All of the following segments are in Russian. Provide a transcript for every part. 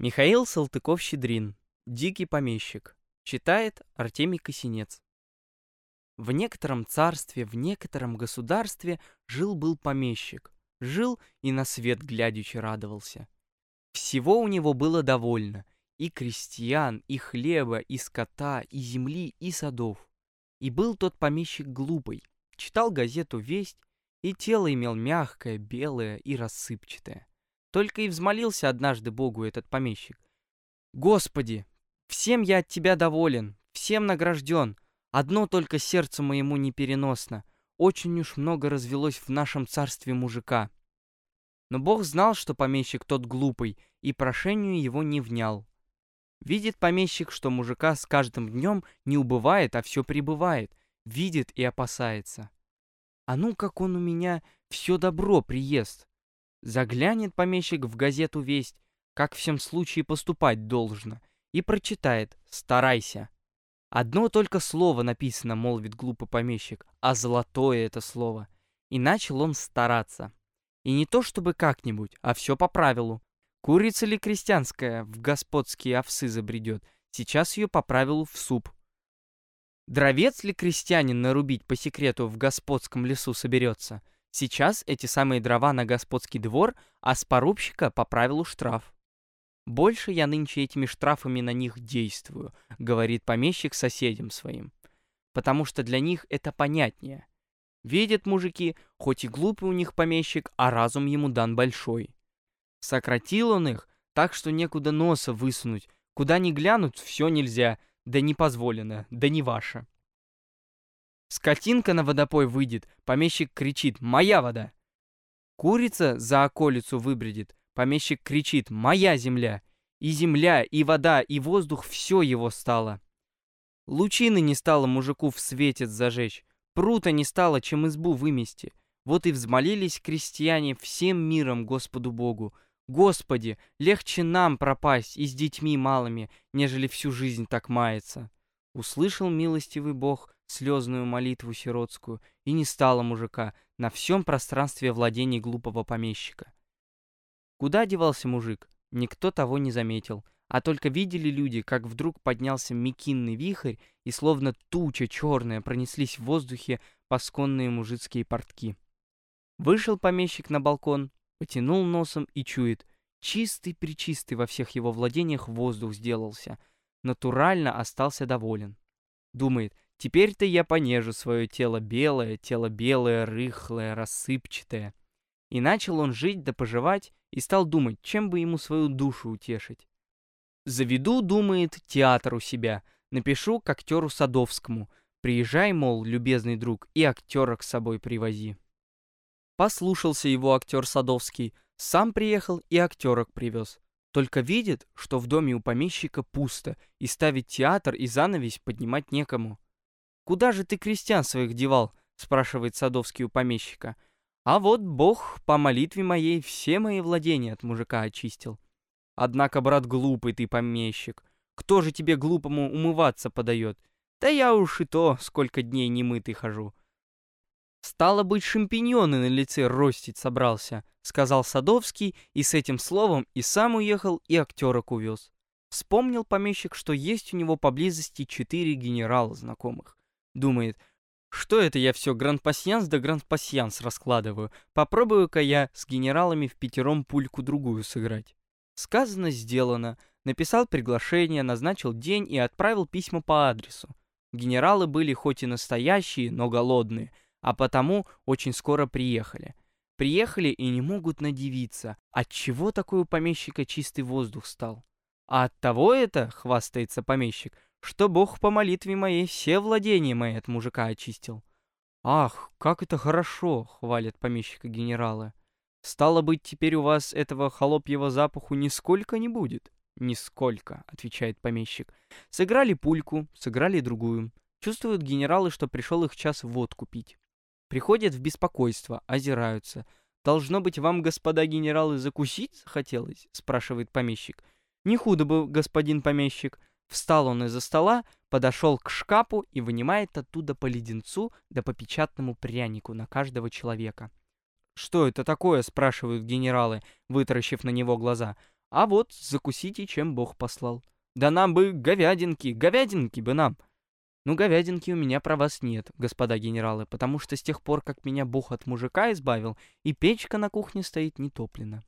Михаил Салтыков-Щедрин. Дикий помещик. Читает Артемий Косинец. В некотором царстве, в некотором государстве жил-был помещик. Жил и на свет глядячи радовался. Всего у него было довольно. И крестьян, и хлеба, и скота, и земли, и садов. И был тот помещик глупый. Читал газету «Весть», и тело имел мягкое, белое и рассыпчатое. Только и взмолился однажды Богу этот помещик. «Господи, всем я от Тебя доволен, всем награжден. Одно только сердцу моему непереносно. Очень уж много развелось в нашем царстве мужика». Но Бог знал, что помещик тот глупый, и прошению его не внял. Видит помещик, что мужика с каждым днем не убывает, а все прибывает. Видит и опасается. А ну, как он у меня все добро приест. Заглянет помещик в газету «Весть», как всем случае поступать должно, и прочитает «Старайся». Одно только слово написано, молвит глупый помещик, а золотое это слово. И начал он стараться. И не то чтобы как-нибудь, а все по правилу. Курица ли крестьянская в господские овсы забредет, сейчас ее по правилу в суп. Дровец ли крестьянин нарубить по секрету в господском лесу соберется — Сейчас эти самые дрова на господский двор, а с порубщика по правилу штраф. «Больше я нынче этими штрафами на них действую», — говорит помещик соседям своим. «Потому что для них это понятнее. Видят мужики, хоть и глупый у них помещик, а разум ему дан большой. Сократил он их, так что некуда носа высунуть, куда ни глянуть, все нельзя, да не позволено, да не ваше. Скотинка на водопой выйдет, помещик кричит «Моя вода!». Курица за околицу выбредет, помещик кричит «Моя земля!». И земля, и вода, и воздух — все его стало. Лучины не стало мужику в свете зажечь, прута не стало, чем избу вымести. Вот и взмолились крестьяне всем миром Господу Богу. Господи, легче нам пропасть и с детьми малыми, нежели всю жизнь так мается. Услышал милостивый Бог слезную молитву сиротскую, и не стало мужика на всем пространстве владений глупого помещика. Куда девался мужик, никто того не заметил, а только видели люди, как вдруг поднялся мекинный вихрь, и словно туча черная пронеслись в воздухе пасконные мужицкие портки. Вышел помещик на балкон, потянул носом и чует, чистый-причистый во всех его владениях воздух сделался, натурально остался доволен. Думает, Теперь-то я понежу свое тело белое, тело белое, рыхлое, рассыпчатое. И начал он жить да поживать, и стал думать, чем бы ему свою душу утешить. Заведу, думает, театр у себя, напишу к актеру Садовскому. Приезжай, мол, любезный друг, и актера к собой привози. Послушался его актер Садовский, сам приехал и актерок привез. Только видит, что в доме у помещика пусто, и ставить театр и занавесь поднимать некому. «Куда же ты крестьян своих девал?» — спрашивает Садовский у помещика. «А вот Бог по молитве моей все мои владения от мужика очистил». «Однако, брат, глупый ты помещик. Кто же тебе глупому умываться подает? Да я уж и то, сколько дней не мытый хожу». «Стало быть, шампиньоны на лице ростить собрался», — сказал Садовский, и с этим словом и сам уехал, и актерок увез. Вспомнил помещик, что есть у него поблизости четыре генерала знакомых. Думает, что это я все гранд-пассианс да гранд-пассианс раскладываю? Попробую-ка я с генералами в пятером пульку-другую сыграть. Сказано, сделано. Написал приглашение, назначил день и отправил письма по адресу. Генералы были хоть и настоящие, но голодные, а потому очень скоро приехали. Приехали и не могут надевиться, отчего такой у помещика чистый воздух стал. А от того это, хвастается помещик, что Бог по молитве моей все владения мои от мужика очистил. «Ах, как это хорошо!» — хвалят помещика генералы. «Стало быть, теперь у вас этого холопьего запаху нисколько не будет?» «Нисколько», — отвечает помещик. «Сыграли пульку, сыграли другую. Чувствуют генералы, что пришел их час водку пить. Приходят в беспокойство, озираются. «Должно быть, вам, господа генералы, закусить хотелось?» — спрашивает помещик. «Не худо бы, господин помещик. Встал он из-за стола, подошел к шкафу и вынимает оттуда по леденцу да по печатному прянику на каждого человека. «Что это такое?» — спрашивают генералы, вытаращив на него глаза. А вот закусите, чем Бог послал. Да нам бы говядинки, говядинки бы нам. Ну, говядинки у меня про вас нет, господа генералы, потому что с тех пор, как меня Бог от мужика избавил, и печка на кухне стоит нетоплена.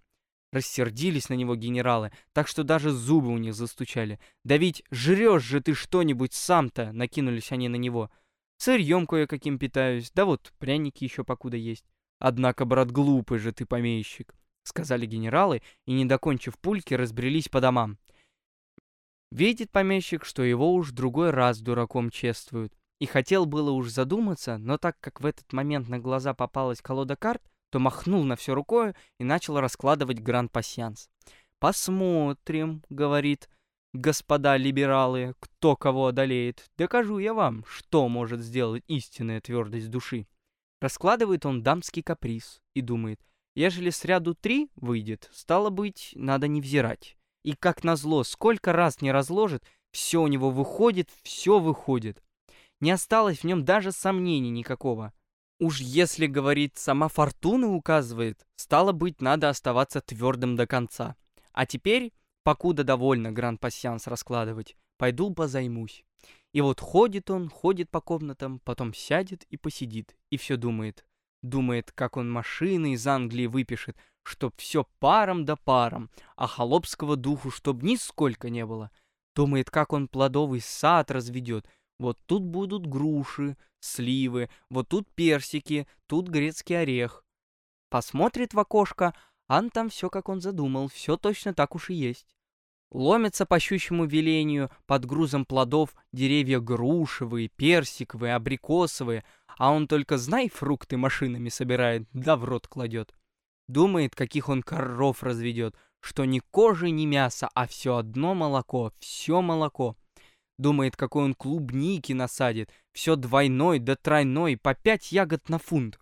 Рассердились на него генералы, так что даже зубы у них застучали. «Да ведь жрешь же ты что-нибудь сам-то!» — накинулись они на него. «Сырьем кое-каким питаюсь, да вот пряники еще покуда есть». «Однако, брат, глупый же ты помещик», — сказали генералы, и, не докончив пульки, разбрелись по домам. Видит помещик, что его уж другой раз дураком чествуют. И хотел было уж задуматься, но так как в этот момент на глаза попалась колода карт, то махнул на все рукой и начал раскладывать гранд-пассианс. «Посмотрим», — говорит, — «господа либералы, кто кого одолеет. Докажу я вам, что может сделать истинная твердость души». Раскладывает он дамский каприз и думает, ежели сряду три выйдет, стало быть, надо не взирать. И как назло, сколько раз не разложит, все у него выходит, все выходит. Не осталось в нем даже сомнений никакого. Уж если, говорит, сама фортуна указывает, стало быть, надо оставаться твердым до конца. А теперь, покуда довольно гран-пассианс раскладывать, пойду позаймусь. И вот ходит он, ходит по комнатам, потом сядет и посидит, и все думает. Думает, как он машины из Англии выпишет, чтоб все паром да паром, а холопского духу чтоб нисколько не было. Думает, как он плодовый сад разведет. Вот тут будут груши, сливы, вот тут персики, тут грецкий орех. Посмотрит в окошко, ан там все, как он задумал, все точно так уж и есть. Ломятся по щущему велению под грузом плодов деревья грушевые, персиковые, абрикосовые, а он только, знай, фрукты машинами собирает, да в рот кладет. Думает, каких он коров разведет, что ни кожи, ни мяса, а все одно молоко, все молоко. Думает, какой он клубники насадит, все двойной да тройной, по пять ягод на фунт.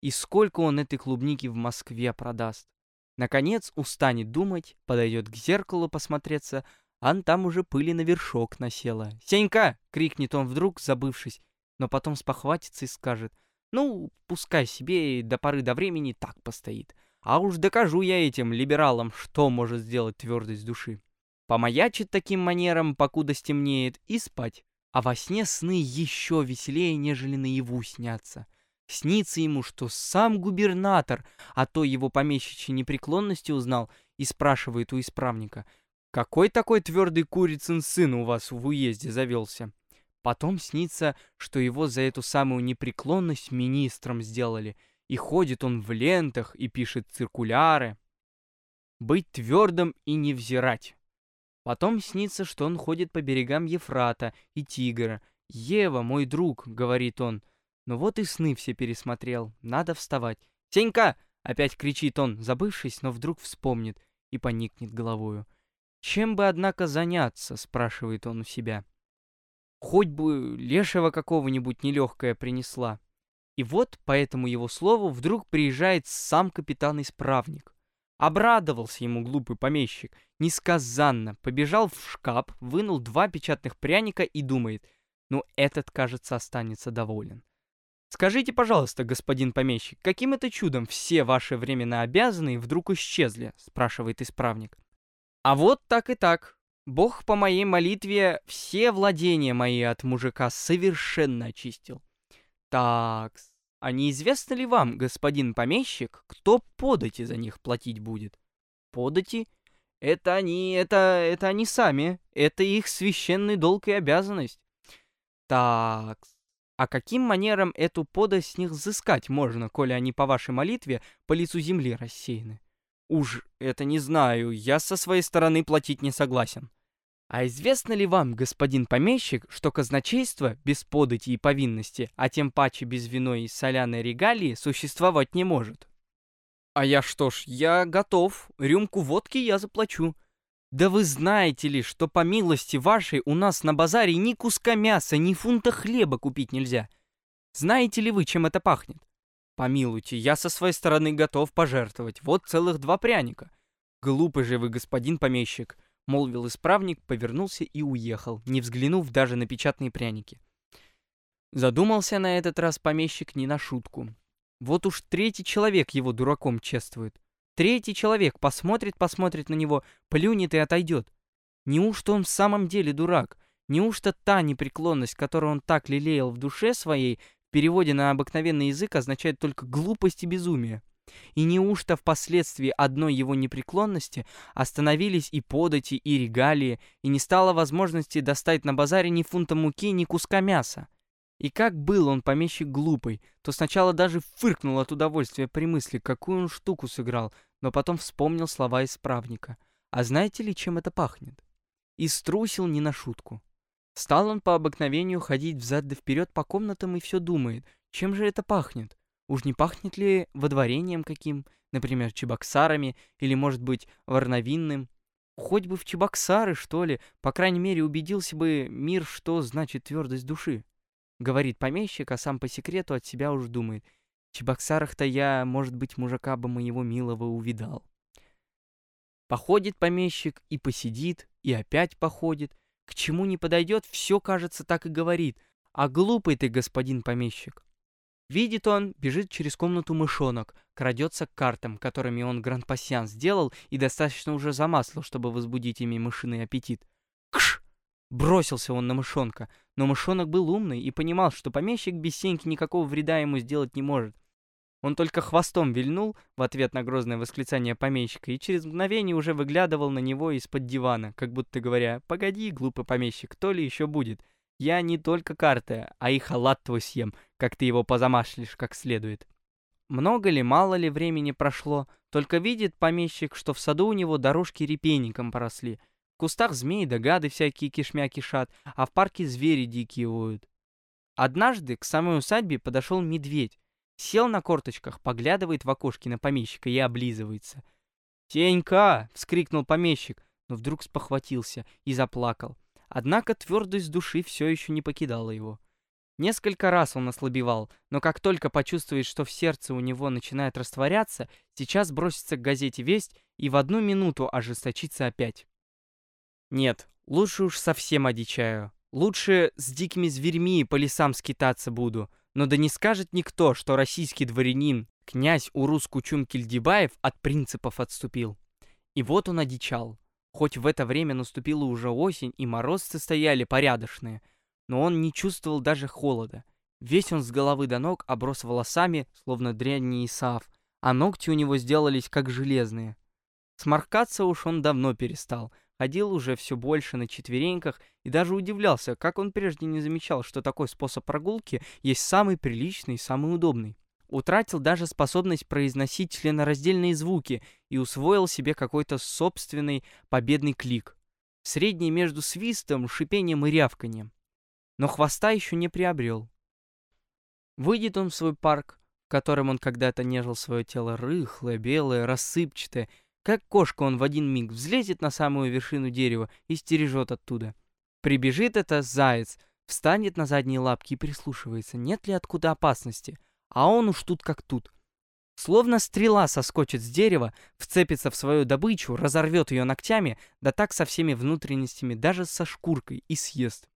И сколько он этой клубники в Москве продаст. Наконец устанет думать, подойдет к зеркалу посмотреться, а там уже пыли на вершок насела. «Сенька!» — крикнет он вдруг, забывшись, но потом спохватится и скажет, «Ну, пускай себе до поры до времени так постоит». А уж докажу я этим либералам, что может сделать твердость души. Помаячит таким манером, покуда стемнеет, и спать. А во сне сны еще веселее, нежели наяву снятся. Снится ему, что сам губернатор, а то его помещичьей непреклонности узнал, и спрашивает у исправника, «Какой такой твердый курицын сын у вас в уезде завелся?» Потом снится, что его за эту самую непреклонность министром сделали — и ходит он в лентах и пишет циркуляры. Быть твердым и не взирать. Потом снится, что он ходит по берегам Ефрата и Тигра. «Ева, мой друг», — говорит он. Ну вот и сны все пересмотрел, надо вставать. «Сенька!» — опять кричит он, забывшись, но вдруг вспомнит и поникнет головою. «Чем бы, однако, заняться?» — спрашивает он у себя. «Хоть бы лешего какого-нибудь нелегкое принесла». И вот по этому его слову вдруг приезжает сам капитан-исправник. Обрадовался ему глупый помещик, несказанно, побежал в шкаф, вынул два печатных пряника и думает, ну этот, кажется, останется доволен. Скажите, пожалуйста, господин помещик, каким это чудом все ваши временно обязанные вдруг исчезли? Спрашивает исправник. А вот так и так. Бог по моей молитве все владения мои от мужика совершенно очистил. Так, а неизвестно ли вам, господин помещик, кто подати за них платить будет? Подати? Это они, это, это они сами. Это их священный долг и обязанность. Так, а каким манером эту подать с них взыскать можно, коли они по вашей молитве по лицу земли рассеяны? Уж это не знаю, я со своей стороны платить не согласен. А известно ли вам, господин помещик, что казначейство без подати и повинности, а тем паче без виной и соляной регалии, существовать не может? А я что ж, я готов, рюмку водки я заплачу. Да вы знаете ли, что по милости вашей у нас на базаре ни куска мяса, ни фунта хлеба купить нельзя? Знаете ли вы, чем это пахнет? Помилуйте, я со своей стороны готов пожертвовать. Вот целых два пряника. Глупый же вы, господин помещик. — молвил исправник, повернулся и уехал, не взглянув даже на печатные пряники. Задумался на этот раз помещик не на шутку. Вот уж третий человек его дураком чествует. Третий человек посмотрит-посмотрит на него, плюнет и отойдет. Неужто он в самом деле дурак? Неужто та непреклонность, которую он так лелеял в душе своей, в переводе на обыкновенный язык означает только глупость и безумие? И неужто впоследствии одной его непреклонности остановились и подати, и регалии, и не стало возможности достать на базаре ни фунта муки, ни куска мяса? И как был он помещик глупый, то сначала даже фыркнул от удовольствия при мысли, какую он штуку сыграл, но потом вспомнил слова исправника. А знаете ли, чем это пахнет? И струсил не на шутку. Стал он по обыкновению ходить взад да вперед по комнатам и все думает, чем же это пахнет? Уж не пахнет ли водворением каким, например, чебоксарами или, может быть, варновинным? Хоть бы в чебоксары, что ли, по крайней мере, убедился бы мир, что значит твердость души. Говорит помещик, а сам по секрету от себя уж думает. В Чебоксарах-то я, может быть, мужика бы моего милого увидал. Походит помещик и посидит, и опять походит. К чему не подойдет, все, кажется, так и говорит. А глупый ты, господин помещик. Видит он, бежит через комнату мышонок, крадется к картам, которыми он гранд-пассиан сделал и достаточно уже замаслил, чтобы возбудить ими мышиный аппетит. Кш! Бросился он на мышонка, но мышонок был умный и понимал, что помещик без сеньки никакого вреда ему сделать не может. Он только хвостом вильнул в ответ на грозное восклицание помещика и через мгновение уже выглядывал на него из-под дивана, как будто говоря, «Погоди, глупый помещик, то ли еще будет. Я не только карты, а и халат твой съем, как ты его позамашлишь как следует». Много ли, мало ли времени прошло, только видит помещик, что в саду у него дорожки репейником поросли — в кустах змеи да гады всякие кишмя кишат, а в парке звери дикие воют. Однажды к самой усадьбе подошел медведь. Сел на корточках, поглядывает в окошки на помещика и облизывается. «Тенька!» — вскрикнул помещик, но вдруг спохватился и заплакал. Однако твердость души все еще не покидала его. Несколько раз он ослабевал, но как только почувствует, что в сердце у него начинает растворяться, сейчас бросится к газете «Весть» и в одну минуту ожесточится опять. Нет, лучше уж совсем одичаю. Лучше с дикими зверьми по лесам скитаться буду. Но да не скажет никто, что российский дворянин, князь Урус Кучум Кильдибаев от принципов отступил. И вот он одичал. Хоть в это время наступила уже осень, и морозцы стояли порядочные, но он не чувствовал даже холода. Весь он с головы до ног оброс волосами, словно дрянний Исаав, а ногти у него сделались как железные. Сморкаться уж он давно перестал — ходил уже все больше на четвереньках и даже удивлялся, как он прежде не замечал, что такой способ прогулки есть самый приличный и самый удобный. Утратил даже способность произносить членораздельные звуки и усвоил себе какой-то собственный победный клик. Средний между свистом, шипением и рявканием. Но хвоста еще не приобрел. Выйдет он в свой парк, в котором он когда-то нежил свое тело рыхлое, белое, рассыпчатое, как кошка он в один миг взлезет на самую вершину дерева и стережет оттуда. Прибежит это заяц, встанет на задние лапки и прислушивается, нет ли откуда опасности. А он уж тут как тут. Словно стрела соскочит с дерева, вцепится в свою добычу, разорвет ее ногтями, да так со всеми внутренностями, даже со шкуркой, и съест.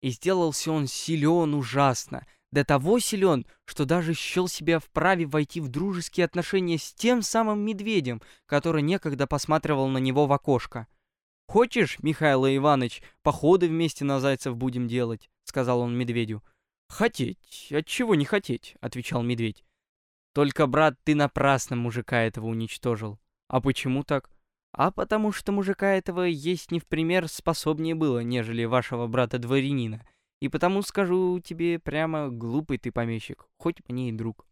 И сделался он силен ужасно, до того силен, что даже счел себя вправе войти в дружеские отношения с тем самым медведем, который некогда посматривал на него в окошко. «Хочешь, Михаил Иванович, походы вместе на зайцев будем делать?» — сказал он медведю. «Хотеть? Отчего не хотеть?» — отвечал медведь. «Только, брат, ты напрасно мужика этого уничтожил. А почему так?» «А потому что мужика этого есть не в пример способнее было, нежели вашего брата-дворянина». И потому скажу тебе прямо, глупый ты помещик, хоть мне и друг.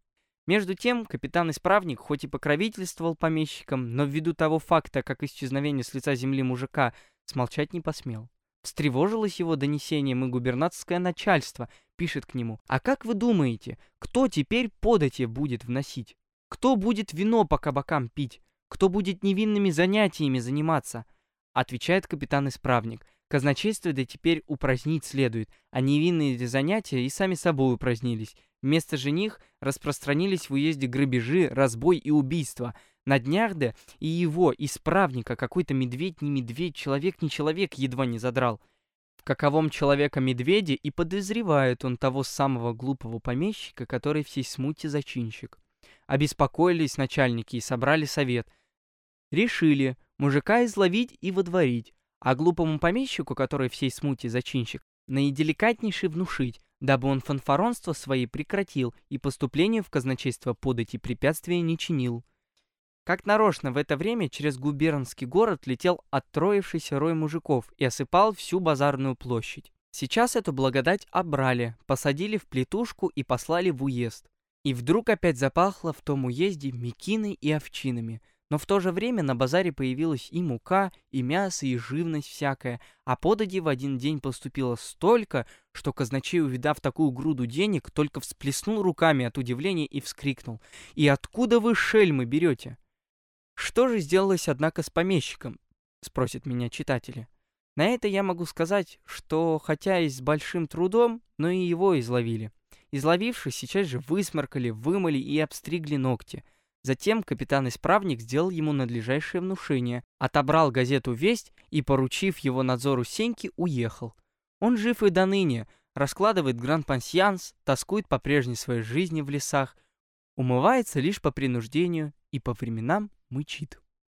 Между тем, капитан-исправник хоть и покровительствовал помещикам, но ввиду того факта, как исчезновение с лица земли мужика, смолчать не посмел. Встревожилось его донесением, и губернаторское начальство пишет к нему. «А как вы думаете, кто теперь подати будет вносить? Кто будет вино по кабакам пить? Кто будет невинными занятиями заниматься?» Отвечает капитан-исправник. Казначейство да теперь упразднить следует, а невинные занятия и сами собой упразднились. Вместо же них распространились в уезде грабежи, разбой и убийства. На днях да и его, исправника, какой-то медведь не медведь, человек не человек едва не задрал. Каковом человека медведе и подозревает он того самого глупого помещика, который всей смуте зачинщик. Обеспокоились начальники и собрали совет. Решили мужика изловить и водворить, а глупому помещику, который всей смуте зачинщик, наиделикатнейший внушить, дабы он фанфаронство свои прекратил и поступлению в казначейство подать и препятствия не чинил. Как нарочно в это время через губернский город летел оттроившийся рой мужиков и осыпал всю базарную площадь. Сейчас эту благодать обрали, посадили в плетушку и послали в уезд. И вдруг опять запахло в том уезде мекиной и овчинами – но в то же время на базаре появилась и мука, и мясо, и живность всякая, а подади в один день поступило столько, что казначей, увидав такую груду денег, только всплеснул руками от удивления и вскрикнул. «И откуда вы шельмы берете?» «Что же сделалось, однако, с помещиком?» — спросят меня читатели. На это я могу сказать, что хотя и с большим трудом, но и его изловили. Изловившись, сейчас же высморкали, вымыли и обстригли ногти — Затем капитан-исправник сделал ему надлежащее внушение, отобрал газету «Весть» и, поручив его надзору Сеньки, уехал. Он жив и до ныне, раскладывает гран-пансьянс, тоскует по прежней своей жизни в лесах, умывается лишь по принуждению и по временам muito chido.